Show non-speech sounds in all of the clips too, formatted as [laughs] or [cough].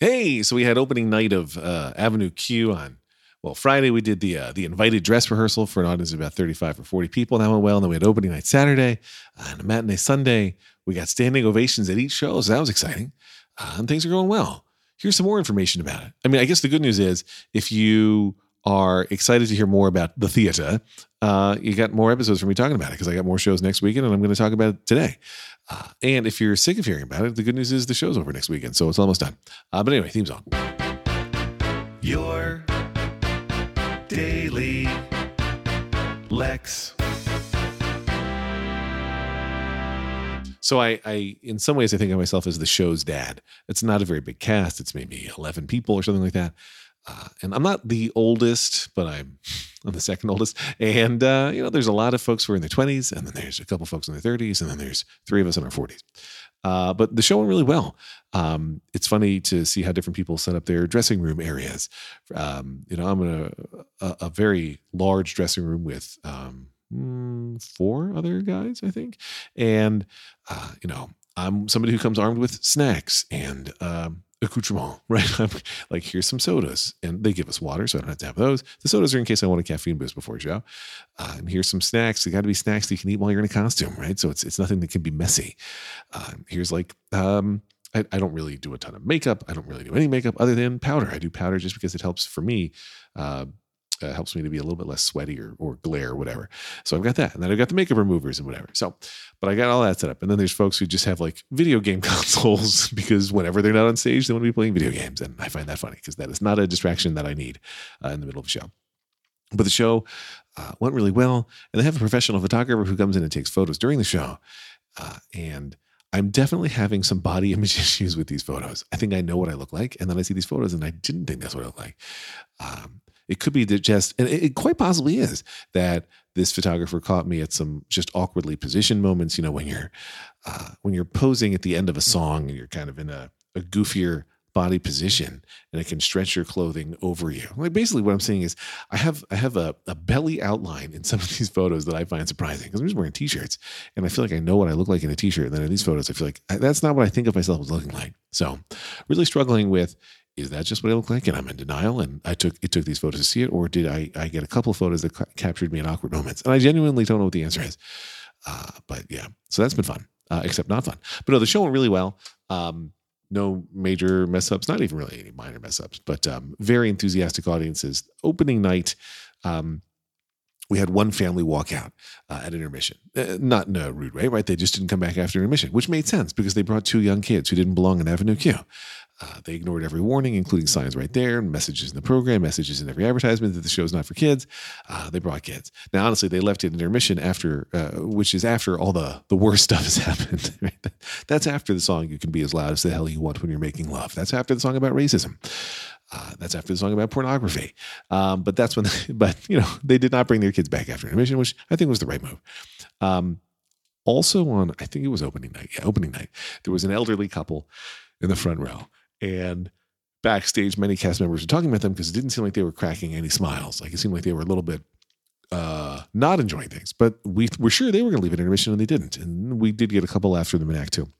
Hey, so we had opening night of uh, Avenue Q on well Friday. We did the uh, the invited dress rehearsal for an audience of about thirty five or forty people. That went well. And then we had opening night Saturday uh, and a matinee Sunday. We got standing ovations at each show, so that was exciting. Uh, and things are going well. Here's some more information about it. I mean, I guess the good news is if you are excited to hear more about the theater, uh, you got more episodes from me talking about it because I got more shows next weekend and I'm going to talk about it today. Uh, and if you're sick of hearing about it, the good news is the show's over next weekend, so it's almost done. Uh, but anyway, theme song. Your daily Lex. So I, I, in some ways, I think of myself as the show's dad. It's not a very big cast. It's maybe 11 people or something like that. Uh, and I'm not the oldest, but I'm, I'm [laughs] the second oldest. And, uh, you know, there's a lot of folks who are in their 20s, and then there's a couple folks in their 30s, and then there's three of us in our 40s. Uh, but the show went really well. Um, it's funny to see how different people set up their dressing room areas. Um, you know, I'm in a, a, a, very large dressing room with um, mm, four other guys, I think. And, uh, you know, I'm somebody who comes armed with snacks and um, accoutrement, [laughs] right? I'm like, here's some sodas, and they give us water, so I don't have to have those. The sodas are in case I want a caffeine boost before show. Uh, and here's some snacks. They got to be snacks that you can eat while you're in a costume, right? So it's it's nothing that can be messy. Uh, here's like. Um, I, I, don't really do a ton of makeup. I don't really do any makeup other than powder. I do powder just because it helps for me uh, uh, helps me to be a little bit less sweaty or, or glare or whatever. So I've got that. And then I've got the makeup removers and whatever. So, but I got all that set up. And then there's folks who just have like video game [laughs] consoles because whenever they're not on stage, they want to be playing video games. And I find that funny because that is not a distraction that I need uh, in the middle of a show. But the show uh, went really well. And they have a professional photographer who comes in and takes photos during the show. Uh, and I'm definitely having some body [laughs] image issues with these photos. I think I know what I look like. And then I see these photos and I didn't think that's what I look like. Um, it could be that just, and it quite possibly is that this photographer caught me at some just awkwardly positioned moments. You know, when you're uh, when you're posing at the end of a song and you're kind of in a, a goofier body position and it can stretch your clothing over you. Like basically what I'm saying is I have I have a, a belly outline in some of these photos that I find surprising because I'm just wearing t-shirts and I feel like I know what I look like in a t-shirt. And then in these photos, I feel like that's not what I think of myself as looking like. So really struggling with is that just what I look like? And I'm in denial. And I took it took these photos to see it, or did I I get a couple of photos that ca- captured me in awkward moments? And I genuinely don't know what the answer is. Uh, but yeah, so that's been fun, uh, except not fun. But no, the show went really well. Um, no major mess ups, not even really any minor mess ups, but um, very enthusiastic audiences. Opening night, um, we had one family walk out uh, at intermission. Uh, not in a rude way, right? They just didn't come back after intermission, which made sense because they brought two young kids who didn't belong in Avenue Q. Uh, they ignored every warning, including signs right there, messages in the program, messages in every advertisement that the show is not for kids. Uh, they brought kids. Now, honestly, they left it in intermission after, uh, which is after all the the worst [laughs] stuff has happened. That's after the song "You Can Be as Loud as the Hell You Want When You're Making Love." That's after the song about racism. Uh, that's after the song about pornography. Um, but that's when, they, [laughs] but you know, they did not bring their kids back after intermission, which I think was the right move. Um, also on, I think it was opening night. Yeah, opening night. There was an elderly couple in the front row and backstage, many cast members were talking about them because it didn't seem like they were cracking any smiles. Like it seemed like they were a little bit uh, not enjoying things. But we were sure they were going to leave an intermission and they didn't. And we did get a couple after them in Act Two.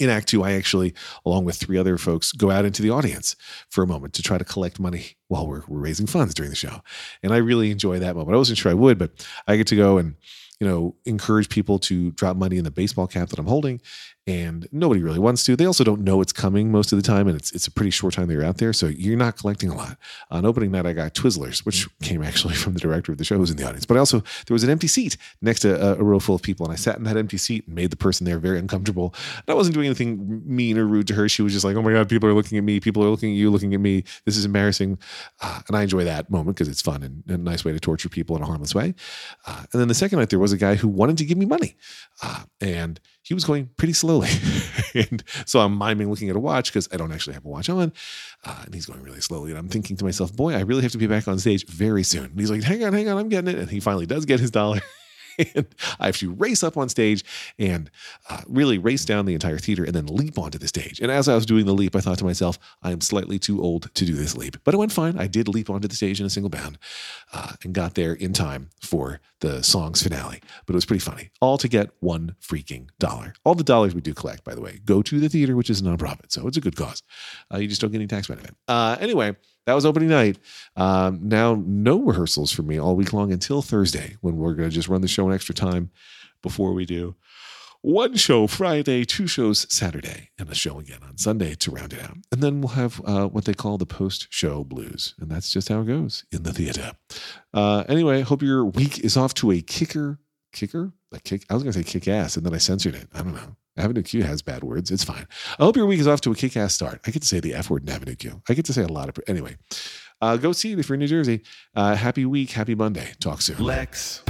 In Act Two, I actually, along with three other folks, go out into the audience for a moment to try to collect money while we're, we're raising funds during the show. And I really enjoy that moment. I wasn't sure I would, but I get to go and you know, encourage people to drop money in the baseball cap that I'm holding and nobody really wants to. They also don't know it's coming most of the time, and it's it's a pretty short time they're out there, so you're not collecting a lot. On opening night, I got Twizzlers, which came actually [laughs] from the director of the show who's in the audience. But also there was an empty seat next to a, a row full of people, and I sat in that empty seat and made the person there very uncomfortable. And I wasn't doing anything mean or rude to her. She was just like, "Oh my god, people are looking at me. People are looking at you, looking at me. This is embarrassing," uh, and I enjoy that moment because it's fun and, and, a nice way to torture people in a harmless way. Uh, and then the second night, there was a guy who wanted to give me money, uh, and he was going pretty slowly. [laughs] and so I'm miming looking at a watch because I don't actually have a watch on. Uh, and he's going really slowly. And I'm thinking to myself, boy, I really have to be back on stage very soon. And he's like, hang on, hang on, I'm getting it. And he finally does get his dollar. [laughs] and I have to race up on stage and uh, really race down the entire theater and then leap onto the stage. And as I was doing the leap, I thought to myself, I am slightly too old to do this leap. But it went fine. I did leap onto the stage in a single bound uh, and got there in time for the song's finale. But it was pretty funny. All to get one freaking dollar. All the dollars we do collect, by the way, go to the theater, which is a nonprofit. So it's a good cause. Uh, you just don't get any tax benefit. Uh, anyway, that was opening night. Um, now, no rehearsals for me all week long until Thursday when we're going to just run the show an extra time before we do one show Friday, two shows Saturday, and a show again on Sunday to round it out. And then we'll have uh, what they call the post show blues. And that's just how it goes in the theater. Uh, anyway, hope your week is off to a kicker. Kicker? A kick? I was going to say kick ass, and then I censored it. I don't know. Avenue Q has bad words. It's fine. I hope your week is off to a kick ass start. I get to say the F word in Avenue Q. I get to say a lot of. Anyway, uh, go see it if you're in New Jersey. Uh, happy week. Happy Monday. Talk soon. Lex.